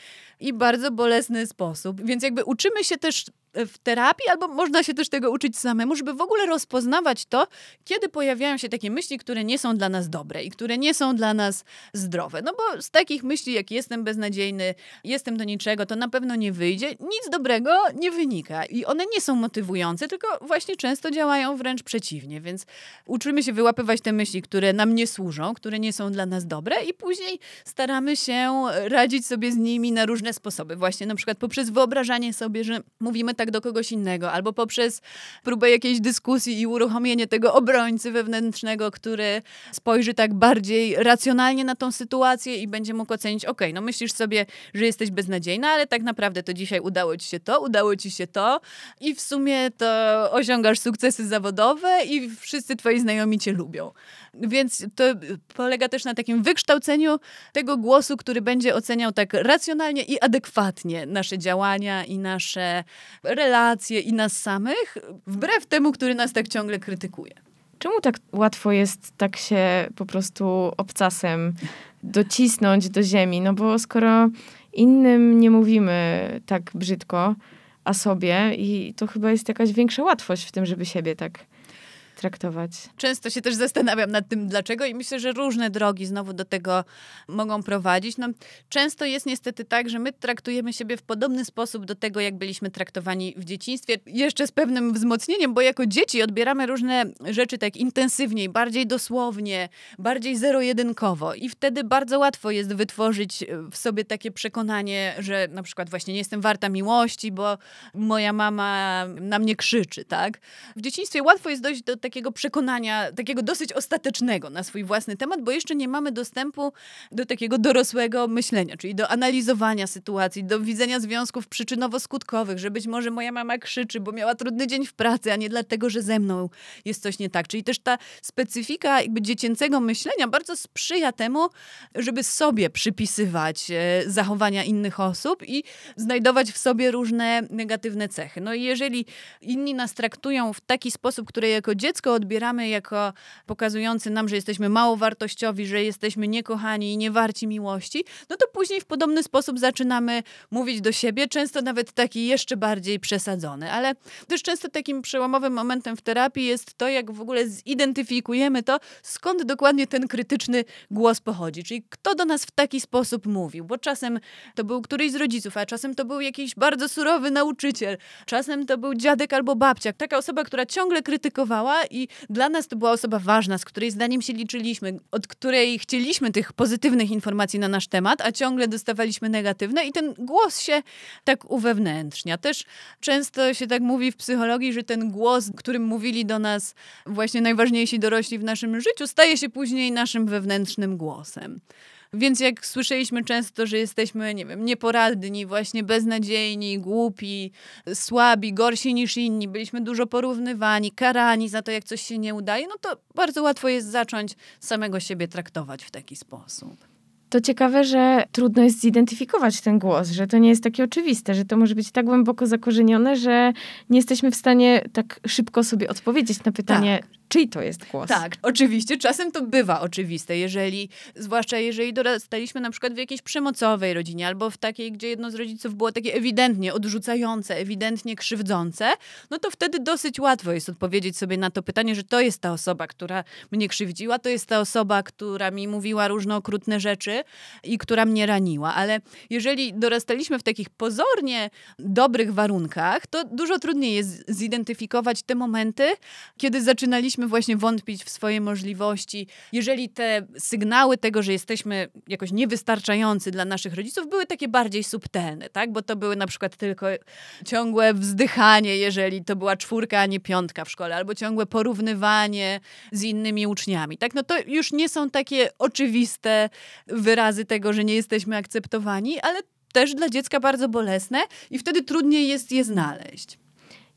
i bardzo bolesny sposób. Więc jakby uczymy się też w terapii, albo można się też tego uczyć samemu, żeby w ogóle rozpoznawać to, kiedy pojawiają się takie myśli, które nie są dla nas dobre i które nie są dla nas zdrowe. No bo z takich myśli, jak jestem beznadziejny, jestem do niczego, to na pewno nie wyjdzie, nic dobrego nie wynika. I one nie są motywujące, tylko właśnie często działają wręcz przeciwnie. Więc uczymy się wyłapywać te myśli, które nam nie służą, które nie są dla nas dobre i później staramy się radzić sobie z nimi na różne sposoby. Właśnie na przykład poprzez wyobrażanie sobie, że mówimy tak do kogoś innego, albo poprzez próbę jakiejś dyskusji i uruchomienie tego obrońcy wewnętrznego, który spojrzy tak bardziej racjonalnie na tą sytuację i będzie mógł ocenić, ok, no myślisz sobie, że jesteś beznadziejna, ale tak naprawdę to dzisiaj udało ci się to, udało ci się to i w sumie to osiągasz sukcesy zawodowe i wszyscy twoi znajomi cię lubią. Więc to polega też na takim wykształceniu tego głosu, który będzie oceniał tak racjonalnie i adekwatnie nasze działania i nasze relacje i nas samych, wbrew temu, który nas tak ciągle krytykuje. Czemu tak łatwo jest tak się po prostu obcasem docisnąć do ziemi? No bo skoro innym nie mówimy tak brzydko, a sobie, i to chyba jest jakaś większa łatwość w tym, żeby siebie tak traktować. Często się też zastanawiam nad tym, dlaczego i myślę, że różne drogi znowu do tego mogą prowadzić. No, często jest niestety tak, że my traktujemy siebie w podobny sposób do tego, jak byliśmy traktowani w dzieciństwie. Jeszcze z pewnym wzmocnieniem, bo jako dzieci odbieramy różne rzeczy tak intensywniej, bardziej dosłownie, bardziej zero-jedynkowo i wtedy bardzo łatwo jest wytworzyć w sobie takie przekonanie, że na przykład właśnie nie jestem warta miłości, bo moja mama na mnie krzyczy, tak? W dzieciństwie łatwo jest dojść do takiego przekonania, takiego dosyć ostatecznego na swój własny temat, bo jeszcze nie mamy dostępu do takiego dorosłego myślenia, czyli do analizowania sytuacji, do widzenia związków przyczynowo-skutkowych, że być może moja mama krzyczy, bo miała trudny dzień w pracy, a nie dlatego, że ze mną jest coś nie tak. Czyli też ta specyfika jakby dziecięcego myślenia bardzo sprzyja temu, żeby sobie przypisywać e, zachowania innych osób i znajdować w sobie różne negatywne cechy. No i jeżeli inni nas traktują w taki sposób, który jako dziecko odbieramy jako pokazujący nam, że jesteśmy mało wartościowi, że jesteśmy niekochani i niewarci miłości, no to później w podobny sposób zaczynamy mówić do siebie, często nawet taki jeszcze bardziej przesadzony. Ale też często takim przełomowym momentem w terapii jest to, jak w ogóle zidentyfikujemy to, skąd dokładnie ten krytyczny głos pochodzi, czyli kto do nas w taki sposób mówił, bo czasem to był któryś z rodziców, a czasem to był jakiś bardzo surowy nauczyciel, czasem to był dziadek albo babcia, taka osoba, która ciągle krytykowała i dla nas to była osoba ważna, z której zdaniem się liczyliśmy, od której chcieliśmy tych pozytywnych informacji na nasz temat, a ciągle dostawaliśmy negatywne i ten głos się tak uwewnętrznia. Też często się tak mówi w psychologii, że ten głos, którym mówili do nas właśnie najważniejsi dorośli w naszym życiu, staje się później naszym wewnętrznym głosem. Więc jak słyszeliśmy często, że jesteśmy, nie wiem, nieporadni, właśnie beznadziejni, głupi, słabi, gorsi niż inni, byliśmy dużo porównywani, karani za to, jak coś się nie udaje, no to bardzo łatwo jest zacząć samego siebie traktować w taki sposób. To ciekawe, że trudno jest zidentyfikować ten głos, że to nie jest takie oczywiste, że to może być tak głęboko zakorzenione, że nie jesteśmy w stanie tak szybko sobie odpowiedzieć na pytanie, tak czyj to jest głos. Tak, oczywiście. Czasem to bywa oczywiste, jeżeli, zwłaszcza jeżeli dorastaliśmy na przykład w jakiejś przemocowej rodzinie albo w takiej, gdzie jedno z rodziców było takie ewidentnie odrzucające, ewidentnie krzywdzące, no to wtedy dosyć łatwo jest odpowiedzieć sobie na to pytanie, że to jest ta osoba, która mnie krzywdziła, to jest ta osoba, która mi mówiła różne okrutne rzeczy i która mnie raniła. Ale jeżeli dorastaliśmy w takich pozornie dobrych warunkach, to dużo trudniej jest zidentyfikować te momenty, kiedy zaczynaliśmy zaczęliśmy właśnie wątpić w swoje możliwości, jeżeli te sygnały tego, że jesteśmy jakoś niewystarczający dla naszych rodziców, były takie bardziej subtelne, tak? Bo to były na przykład tylko ciągłe wzdychanie, jeżeli to była czwórka, a nie piątka w szkole, albo ciągłe porównywanie z innymi uczniami, tak? No to już nie są takie oczywiste wyrazy tego, że nie jesteśmy akceptowani, ale też dla dziecka bardzo bolesne i wtedy trudniej jest je znaleźć.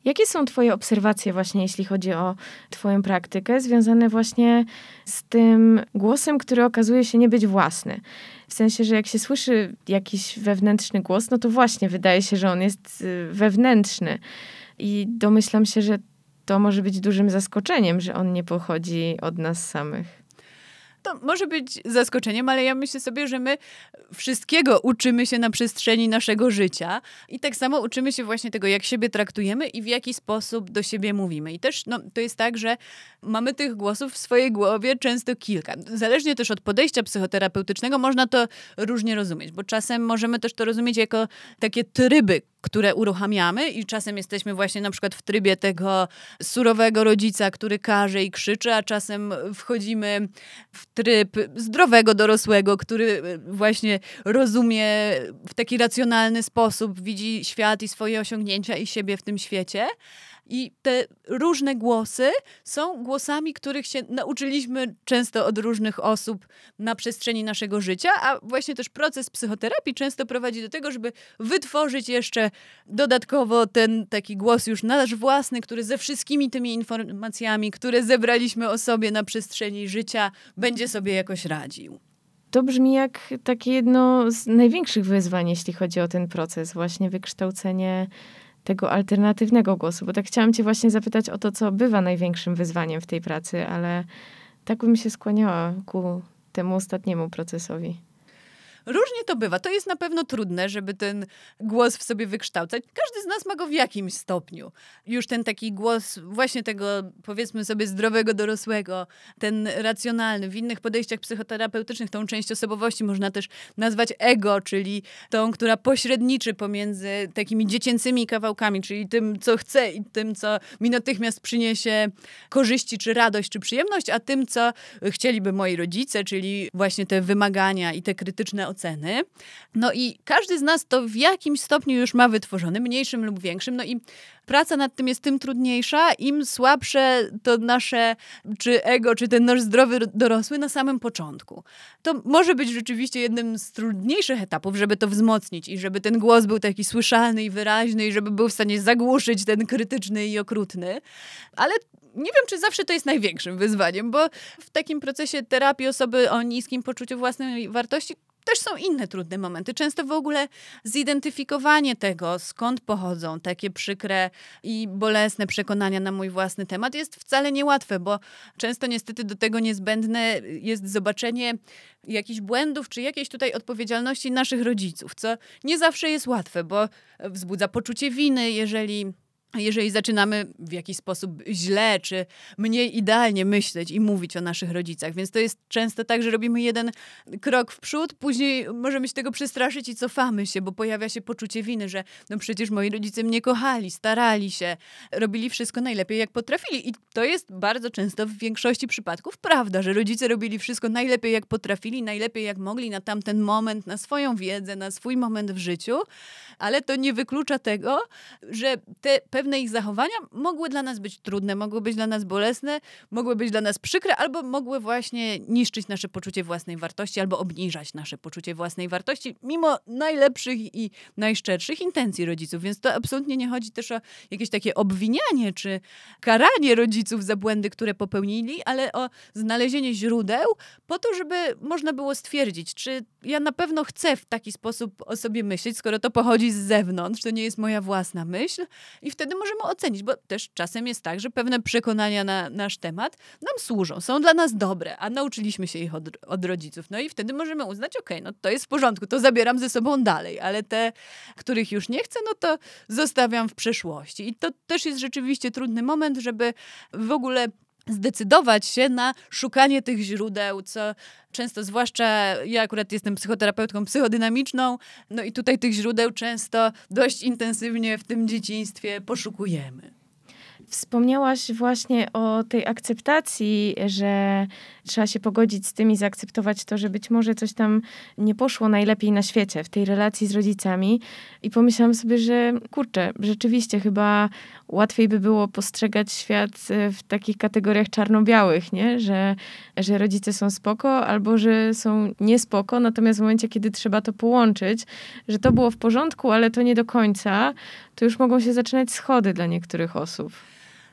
Jakie są Twoje obserwacje, właśnie jeśli chodzi o Twoją praktykę, związane właśnie z tym głosem, który okazuje się nie być własny? W sensie, że jak się słyszy jakiś wewnętrzny głos, no to właśnie wydaje się, że on jest y, wewnętrzny. I domyślam się, że to może być dużym zaskoczeniem, że on nie pochodzi od nas samych to może być zaskoczeniem, ale ja myślę sobie, że my wszystkiego uczymy się na przestrzeni naszego życia i tak samo uczymy się właśnie tego, jak siebie traktujemy i w jaki sposób do siebie mówimy. I też no, to jest tak, że mamy tych głosów w swojej głowie często kilka. Zależnie też od podejścia psychoterapeutycznego można to różnie rozumieć, bo czasem możemy też to rozumieć jako takie tryby, które uruchamiamy i czasem jesteśmy właśnie na przykład w trybie tego surowego rodzica, który każe i krzyczy, a czasem wchodzimy w tryb zdrowego dorosłego, który właśnie rozumie w taki racjonalny sposób, widzi świat i swoje osiągnięcia i siebie w tym świecie. I te różne głosy są głosami, których się nauczyliśmy często od różnych osób na przestrzeni naszego życia, a właśnie też proces psychoterapii często prowadzi do tego, żeby wytworzyć jeszcze dodatkowo ten taki głos już nasz własny, który ze wszystkimi tymi informacjami, które zebraliśmy o sobie na przestrzeni życia, będzie sobie jakoś radził. To brzmi jak takie jedno z największych wyzwań, jeśli chodzi o ten proces, właśnie wykształcenie tego alternatywnego głosu, bo tak chciałam cię właśnie zapytać o to, co bywa największym wyzwaniem w tej pracy, ale tak bym się skłaniała ku temu ostatniemu procesowi. Różnie to bywa. To jest na pewno trudne, żeby ten głos w sobie wykształcać. Każdy z nas ma go w jakimś stopniu. Już ten taki głos właśnie tego, powiedzmy sobie, zdrowego dorosłego, ten racjonalny. W innych podejściach psychoterapeutycznych tą część osobowości można też nazwać ego, czyli tą, która pośredniczy pomiędzy takimi dziecięcymi kawałkami, czyli tym, co chcę i tym, co mi natychmiast przyniesie korzyści, czy radość, czy przyjemność, a tym, co chcieliby moi rodzice, czyli właśnie te wymagania i te krytyczne oceny. No i każdy z nas to w jakimś stopniu już ma wytworzony, mniejszym lub większym. No i praca nad tym jest tym trudniejsza, im słabsze to nasze, czy ego, czy ten nasz zdrowy dorosły na samym początku. To może być rzeczywiście jednym z trudniejszych etapów, żeby to wzmocnić i żeby ten głos był taki słyszalny i wyraźny i żeby był w stanie zagłuszyć ten krytyczny i okrutny. Ale nie wiem, czy zawsze to jest największym wyzwaniem, bo w takim procesie terapii osoby o niskim poczuciu własnej wartości też są inne trudne momenty. Często w ogóle zidentyfikowanie tego, skąd pochodzą takie przykre i bolesne przekonania na mój własny temat, jest wcale niełatwe, bo często niestety do tego niezbędne jest zobaczenie jakichś błędów czy jakiejś tutaj odpowiedzialności naszych rodziców, co nie zawsze jest łatwe, bo wzbudza poczucie winy, jeżeli jeżeli zaczynamy w jakiś sposób źle czy mniej idealnie myśleć i mówić o naszych rodzicach. Więc to jest często tak, że robimy jeden krok w przód, później możemy się tego przestraszyć i cofamy się, bo pojawia się poczucie winy, że no przecież moi rodzice mnie kochali, starali się, robili wszystko najlepiej jak potrafili. I to jest bardzo często w większości przypadków prawda, że rodzice robili wszystko najlepiej jak potrafili, najlepiej jak mogli na tamten moment, na swoją wiedzę, na swój moment w życiu, ale to nie wyklucza tego, że te pewne ich zachowania mogły dla nas być trudne, mogły być dla nas bolesne, mogły być dla nas przykre, albo mogły właśnie niszczyć nasze poczucie własnej wartości, albo obniżać nasze poczucie własnej wartości, mimo najlepszych i najszczerszych intencji rodziców. Więc to absolutnie nie chodzi też o jakieś takie obwinianie czy karanie rodziców za błędy, które popełnili, ale o znalezienie źródeł po to, żeby można było stwierdzić, czy ja na pewno chcę w taki sposób o sobie myśleć, skoro to pochodzi z zewnątrz, to nie jest moja własna myśl i wtedy możemy ocenić, bo też czasem jest tak, że pewne przekonania na nasz temat nam służą, są dla nas dobre, a nauczyliśmy się ich od, od rodziców. No i wtedy możemy uznać, ok, no to jest w porządku, to zabieram ze sobą dalej, ale te, których już nie chcę, no to zostawiam w przeszłości. I to też jest rzeczywiście trudny moment, żeby w ogóle zdecydować się na szukanie tych źródeł, co często, zwłaszcza ja akurat jestem psychoterapeutką psychodynamiczną, no i tutaj tych źródeł często dość intensywnie w tym dzieciństwie poszukujemy. Wspomniałaś właśnie o tej akceptacji, że trzeba się pogodzić z tym i zaakceptować to, że być może coś tam nie poszło najlepiej na świecie w tej relacji z rodzicami. I pomyślałam sobie, że kurczę, rzeczywiście chyba łatwiej by było postrzegać świat e, w takich kategoriach czarno-białych, nie? Że, że rodzice są spoko albo że są niespoko, natomiast w momencie, kiedy trzeba to połączyć, że to było w porządku, ale to nie do końca, to już mogą się zaczynać schody dla niektórych osób.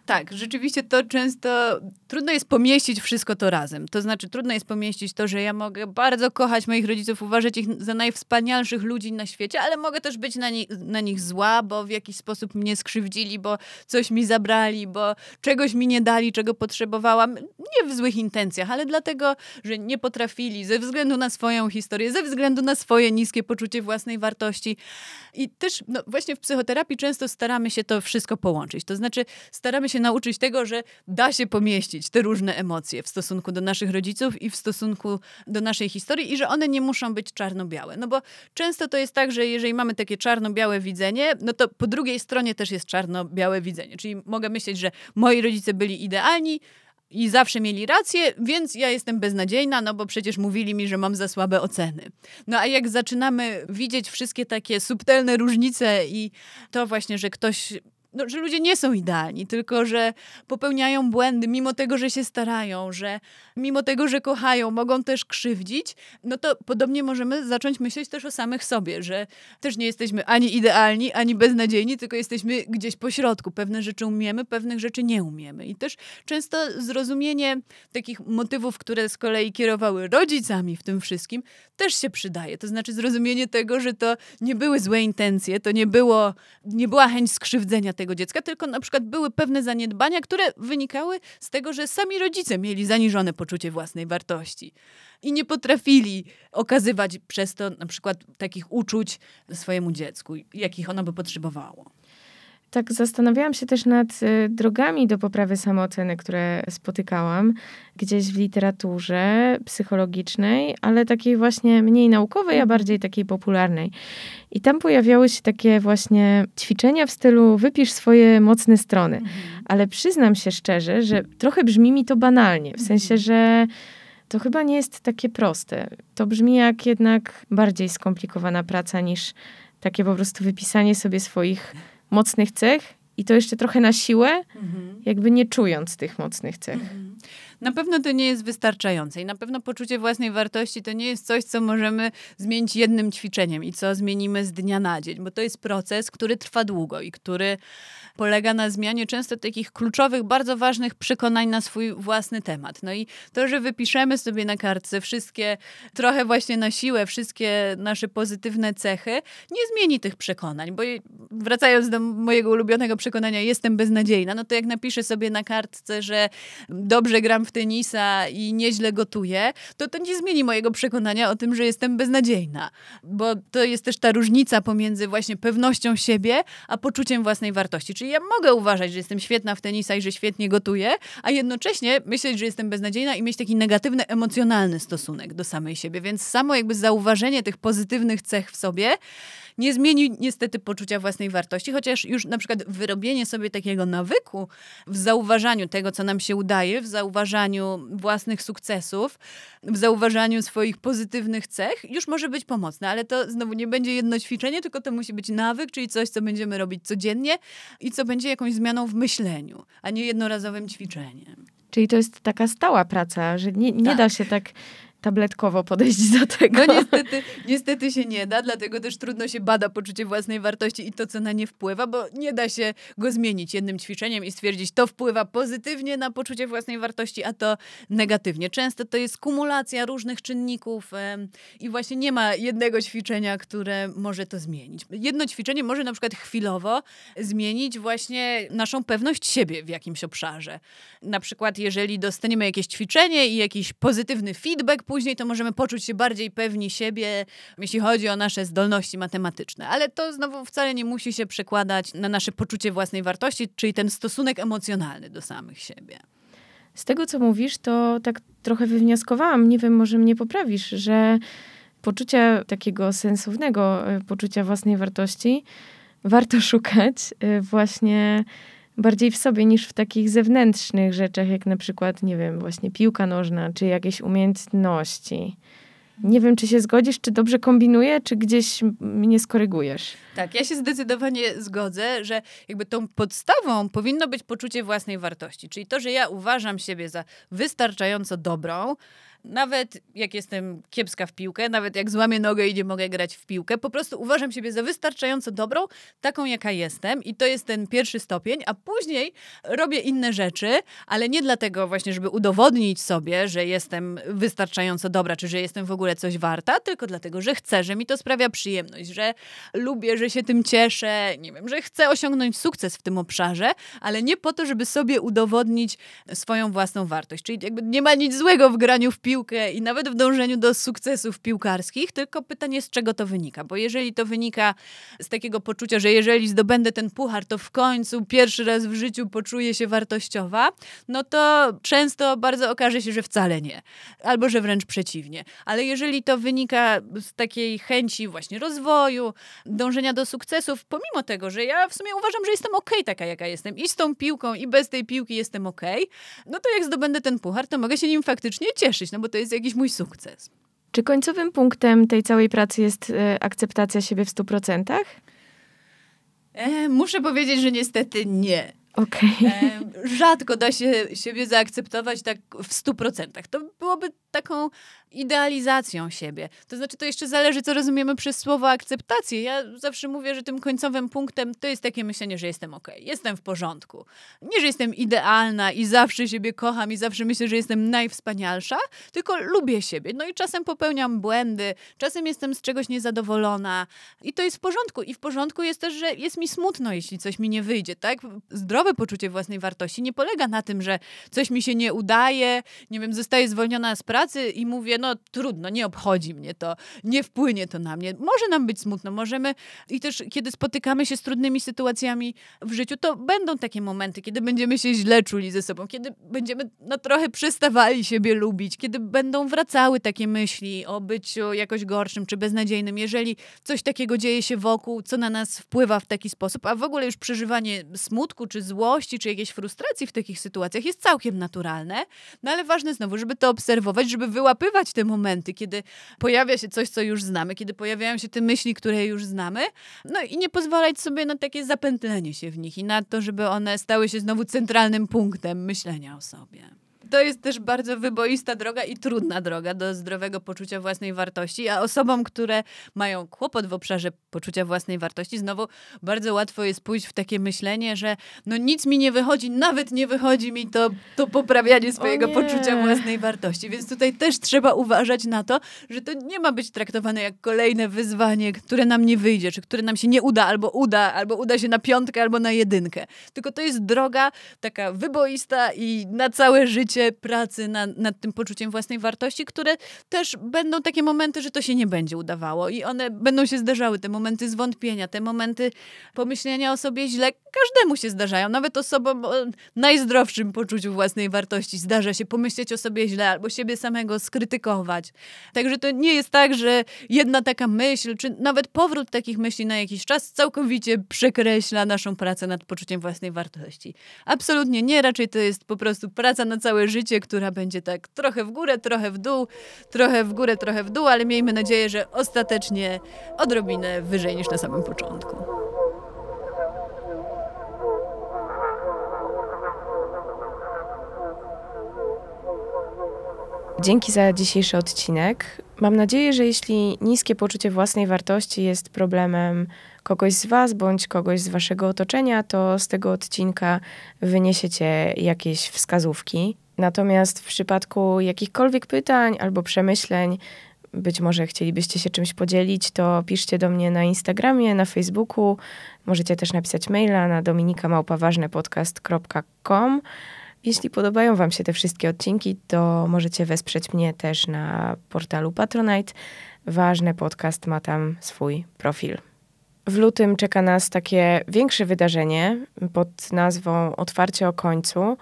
Tak, rzeczywiście to często trudno jest pomieścić wszystko to razem. To znaczy, trudno jest pomieścić to, że ja mogę bardzo kochać moich rodziców, uważać ich za najwspanialszych ludzi na świecie, ale mogę też być na, na nich zła, bo w jakiś sposób mnie skrzywdzili, bo coś mi zabrali, bo czegoś mi nie dali, czego potrzebowałam. Nie w złych intencjach, ale dlatego, że nie potrafili, ze względu na swoją historię, ze względu na swoje niskie poczucie własnej wartości. I też no, właśnie w psychoterapii często staramy się to wszystko połączyć. To znaczy, staramy się się nauczyć tego, że da się pomieścić te różne emocje w stosunku do naszych rodziców i w stosunku do naszej historii i że one nie muszą być czarno-białe. No bo często to jest tak, że jeżeli mamy takie czarno-białe widzenie, no to po drugiej stronie też jest czarno-białe widzenie. Czyli mogę myśleć, że moi rodzice byli idealni, i zawsze mieli rację, więc ja jestem beznadziejna, no bo przecież mówili mi, że mam za słabe oceny. No a jak zaczynamy widzieć wszystkie takie subtelne różnice i to właśnie, że ktoś no, że ludzie nie są idealni, tylko że popełniają błędy, mimo tego, że się starają, że mimo tego, że kochają, mogą też krzywdzić, no to podobnie możemy zacząć myśleć też o samych sobie, że też nie jesteśmy ani idealni, ani beznadziejni, tylko jesteśmy gdzieś po środku. Pewne rzeczy umiemy, pewnych rzeczy nie umiemy. I też często zrozumienie takich motywów, które z kolei kierowały rodzicami w tym wszystkim, też się przydaje. To znaczy zrozumienie tego, że to nie były złe intencje, to nie, było, nie była chęć skrzywdzenia, tego dziecka, tylko na przykład były pewne zaniedbania, które wynikały z tego, że sami rodzice mieli zaniżone poczucie własnej wartości i nie potrafili okazywać przez to na przykład takich uczuć swojemu dziecku, jakich ono by potrzebowało. Tak zastanawiałam się też nad y, drogami do poprawy samooceny, które spotykałam gdzieś w literaturze psychologicznej, ale takiej właśnie mniej naukowej, a bardziej takiej popularnej. I tam pojawiały się takie właśnie ćwiczenia w stylu wypisz swoje mocne strony. Mhm. Ale przyznam się szczerze, że trochę brzmi mi to banalnie, w sensie, że to chyba nie jest takie proste. To brzmi jak jednak bardziej skomplikowana praca niż takie po prostu wypisanie sobie swoich mocnych cech i to jeszcze trochę na siłę, Mhm. jakby nie czując tych mocnych cech. Na pewno to nie jest wystarczające i na pewno poczucie własnej wartości to nie jest coś, co możemy zmienić jednym ćwiczeniem i co zmienimy z dnia na dzień, bo to jest proces, który trwa długo i który polega na zmianie często takich kluczowych, bardzo ważnych przekonań na swój własny temat. No i to, że wypiszemy sobie na kartce wszystkie, trochę właśnie na siłę, wszystkie nasze pozytywne cechy, nie zmieni tych przekonań, bo wracając do mojego ulubionego przekonania, jestem beznadziejna, no to jak napiszę sobie na kartce, że dobrze gram tenisa i nieźle gotuję, to to nie zmieni mojego przekonania o tym, że jestem beznadziejna. Bo to jest też ta różnica pomiędzy właśnie pewnością siebie, a poczuciem własnej wartości. Czyli ja mogę uważać, że jestem świetna w tenisa i że świetnie gotuję, a jednocześnie myśleć, że jestem beznadziejna i mieć taki negatywny, emocjonalny stosunek do samej siebie. Więc samo jakby zauważenie tych pozytywnych cech w sobie nie zmieni niestety poczucia własnej wartości, chociaż już na przykład wyrobienie sobie takiego nawyku w zauważaniu tego, co nam się udaje, w zauważaniu własnych sukcesów, w zauważaniu swoich pozytywnych cech, już może być pomocne, ale to znowu nie będzie jedno ćwiczenie, tylko to musi być nawyk, czyli coś, co będziemy robić codziennie i co będzie jakąś zmianą w myśleniu, a nie jednorazowym ćwiczeniem. Czyli to jest taka stała praca, że nie, nie Tak. da się tak tabletkowo podejść do tego. No niestety, niestety się nie da, dlatego też trudno się bada poczucie własnej wartości i to, co na nie wpływa, bo nie da się go zmienić jednym ćwiczeniem i stwierdzić, to wpływa pozytywnie na poczucie własnej wartości, a to negatywnie. Często to jest kumulacja różnych czynników i właśnie nie ma jednego ćwiczenia, które może to zmienić. Jedno ćwiczenie może na przykład chwilowo zmienić właśnie naszą pewność siebie w jakimś obszarze. Na przykład, jeżeli dostaniemy jakieś ćwiczenie i jakiś pozytywny feedback później, to możemy poczuć się bardziej pewni siebie, jeśli chodzi o nasze zdolności matematyczne. Ale to znowu wcale nie musi się przekładać na nasze poczucie własnej wartości, czyli ten stosunek emocjonalny do samych siebie. Z tego, co mówisz, to tak trochę wywnioskowałam, nie wiem, może mnie poprawisz, że poczucia takiego sensownego e, poczucia własnej wartości warto szukać e, właśnie bardziej w sobie niż w takich zewnętrznych rzeczach, jak na przykład, nie wiem, właśnie piłka nożna, czy jakieś umiejętności. Nie wiem, czy się zgodzisz, czy dobrze kombinuję, czy gdzieś mnie skorygujesz. Tak, ja się zdecydowanie zgodzę, że jakby tą podstawą powinno być poczucie własnej wartości. Czyli to, że ja uważam siebie za wystarczająco dobrą, nawet jak jestem kiepska w piłkę, nawet jak złamię nogę i nie mogę grać w piłkę, po prostu uważam siebie za wystarczająco dobrą, taką jaka jestem i to jest ten pierwszy stopień, a później robię inne rzeczy, ale nie dlatego właśnie, żeby udowodnić sobie, że jestem wystarczająco dobra, czy że jestem w ogóle coś warta, tylko dlatego, że chcę, że mi to sprawia przyjemność, że lubię, że się tym cieszę, nie wiem, że chcę osiągnąć sukces w tym obszarze, ale nie po to, żeby sobie udowodnić swoją własną wartość. Czyli jakby nie ma nic złego w graniu w piłkę i nawet w dążeniu do sukcesów piłkarskich, tylko pytanie, z czego to wynika. Bo jeżeli to wynika z takiego poczucia, że jeżeli zdobędę ten puchar, to w końcu pierwszy raz w życiu poczuję się wartościowa, no to często bardzo okaże się, że wcale nie. Albo że wręcz przeciwnie. Ale jeżeli to wynika z takiej chęci właśnie rozwoju, dążenia do sukcesów, pomimo tego, że ja w sumie uważam, że jestem okej taka, jaka jestem i z tą piłką, i bez tej piłki jestem okej, no to jak zdobędę ten puchar, to mogę się nim faktycznie cieszyć, no bo to jest jakiś mój sukces. Czy końcowym punktem tej całej pracy jest e, akceptacja siebie w 100%? E, muszę powiedzieć, że niestety nie. Okej. E, rzadko da się siebie zaakceptować tak w stu procentach. To byłoby taką idealizacją siebie. To znaczy, to jeszcze zależy, co rozumiemy przez słowo akceptację. Ja zawsze mówię, że tym końcowym punktem to jest takie myślenie, że jestem ok, jestem w porządku. Nie, że jestem idealna i zawsze siebie kocham i zawsze myślę, że jestem najwspanialsza, tylko lubię siebie. No i czasem popełniam błędy, czasem jestem z czegoś niezadowolona i to jest w porządku. I w porządku jest też, że jest mi smutno, jeśli coś mi nie wyjdzie, tak? Zdrowe poczucie własnej wartości nie polega na tym, że coś mi się nie udaje, nie wiem, zostaję zwolniona z pracy i mówię, no trudno, nie obchodzi mnie to, nie wpłynie to na mnie. Może nam być smutno, możemy i też kiedy spotykamy się z trudnymi sytuacjami w życiu, to będą takie momenty, kiedy będziemy się źle czuli ze sobą, kiedy będziemy no trochę przestawali siebie lubić, kiedy będą wracały takie myśli o byciu jakoś gorszym czy beznadziejnym, jeżeli coś takiego dzieje się wokół, co na nas wpływa w taki sposób, a w ogóle już przeżywanie smutku, czy złości, czy jakiejś frustracji w takich sytuacjach jest całkiem naturalne, no ale ważne znowu, żeby to obserwować, żeby wyłapywać te momenty, kiedy pojawia się coś, co już znamy, kiedy pojawiają się te myśli, które już znamy, no i nie pozwalać sobie na takie zapętlenie się w nich i na to, żeby one stały się znowu centralnym punktem myślenia o sobie to jest też bardzo wyboista droga i trudna droga do zdrowego poczucia własnej wartości, a osobom, które mają kłopot w obszarze poczucia własnej wartości, znowu bardzo łatwo jest pójść w takie myślenie, że no nic mi nie wychodzi, nawet nie wychodzi mi to, to poprawianie swojego poczucia własnej wartości. Więc tutaj też trzeba uważać na to, że to nie ma być traktowane jak kolejne wyzwanie, które nam nie wyjdzie, czy które nam się nie uda, albo uda, albo uda się na piątkę, albo na jedynkę. Tylko to jest droga taka wyboista i na całe życie pracy nad, nad tym poczuciem własnej wartości, które też będą takie momenty, że to się nie będzie udawało i one będą się zdarzały, te momenty zwątpienia, te momenty pomyślenia o sobie źle. Każdemu się zdarzają, nawet osobom o najzdrowszym poczuciu własnej wartości zdarza się pomyśleć o sobie źle albo siebie samego skrytykować. Także to nie jest tak, że jedna taka myśl, czy nawet powrót takich myśli na jakiś czas całkowicie przekreśla naszą pracę nad poczuciem własnej wartości. Absolutnie nie, raczej to jest po prostu praca na całe życie, która będzie tak trochę w górę, trochę w dół, trochę w górę, trochę w dół, ale miejmy nadzieję, że ostatecznie odrobinę wyżej niż na samym początku. Dzięki za dzisiejszy odcinek. Mam nadzieję, że jeśli niskie poczucie własnej wartości jest problemem kogoś z Was bądź kogoś z Waszego otoczenia, to z tego odcinka wyniesiecie jakieś wskazówki. Natomiast w przypadku jakichkolwiek pytań albo przemyśleń, być może chcielibyście się czymś podzielić, to piszcie do mnie na Instagramie, na Facebooku. Możecie też napisać maila na dominikamałpaważnypodcast.com. Jeśli podobają Wam się te wszystkie odcinki, to możecie wesprzeć mnie też na portalu Patronite. Ważny podcast ma tam swój profil. W lutym czeka nas takie większe wydarzenie pod nazwą Otwarcie o końcu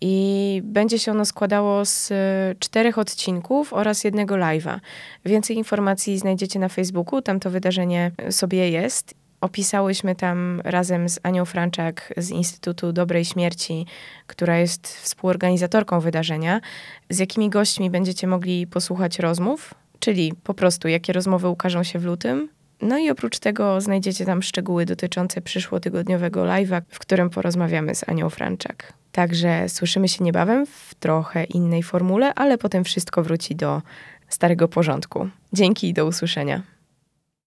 i będzie się ono składało z czterech odcinków oraz jednego live'a. Więcej informacji znajdziecie na Facebooku, tam to wydarzenie sobie jest. Opisałyśmy tam razem z Anią Franczak z Instytutu Dobrej Śmierci, która jest współorganizatorką wydarzenia, z jakimi gośćmi będziecie mogli posłuchać rozmów, czyli po prostu jakie rozmowy ukażą się w lutym. No i oprócz tego znajdziecie tam szczegóły dotyczące przyszłotygodniowego live'a, w którym porozmawiamy z Anią Franczak. Także słyszymy się niebawem w trochę innej formule, ale potem wszystko wróci do starego porządku. Dzięki i do usłyszenia.